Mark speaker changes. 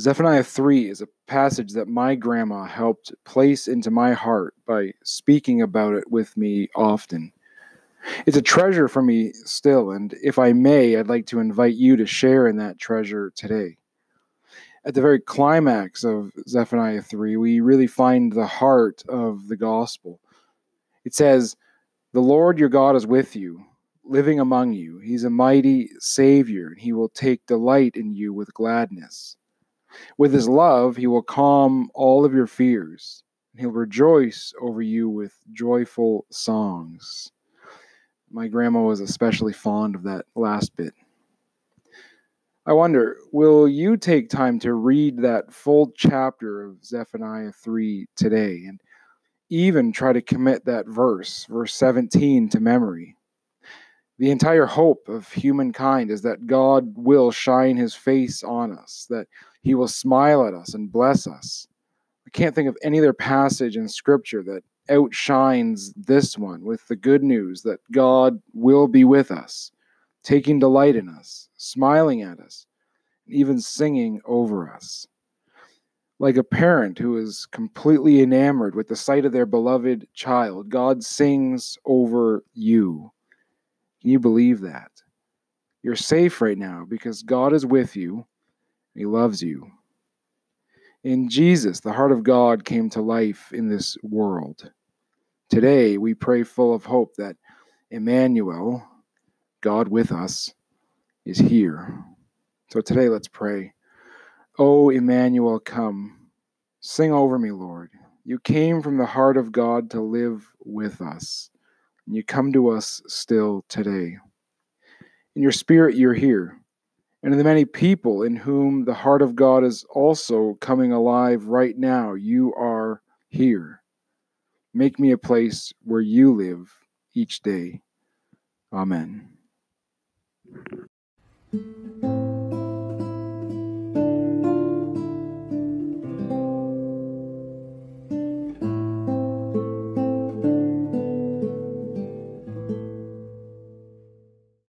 Speaker 1: Zephaniah 3 is a passage that my grandma helped place into my heart by speaking about it with me often. It's a treasure for me still, and if I may, I'd like to invite you to share in that treasure today. At the very climax of Zephaniah 3, we really find the heart of the gospel. It says, The Lord your God is with you, living among you. He's a mighty Savior, and he will take delight in you with gladness. With his love, he will calm all of your fears, and he'll rejoice over you with joyful songs. My grandma was especially fond of that last bit. I wonder, will you take time to read that full chapter of Zephaniah 3 today and even try to commit that verse, verse 17, to memory? The entire hope of humankind is that God will shine his face on us, that he will smile at us and bless us. I can't think of any other passage in Scripture that outshines this one with the good news that God will be with us, taking delight in us, smiling at us, and even singing over us. Like a parent who is completely enamored with the sight of their beloved child, God sings over you. Can you believe that? You're safe right now because God is with you. He loves you. In Jesus, the heart of God came to life in this world. Today, we pray full of hope that Emmanuel, God with us, is here. So today, let's pray. O Emmanuel, come. Sing over me, Lord. You came from the heart of God to live with us, and you come to us still today. In your spirit, you're here, and in the many people in whom the heart of God is also coming alive right now, you are here. Make me a place where you live each day. Amen.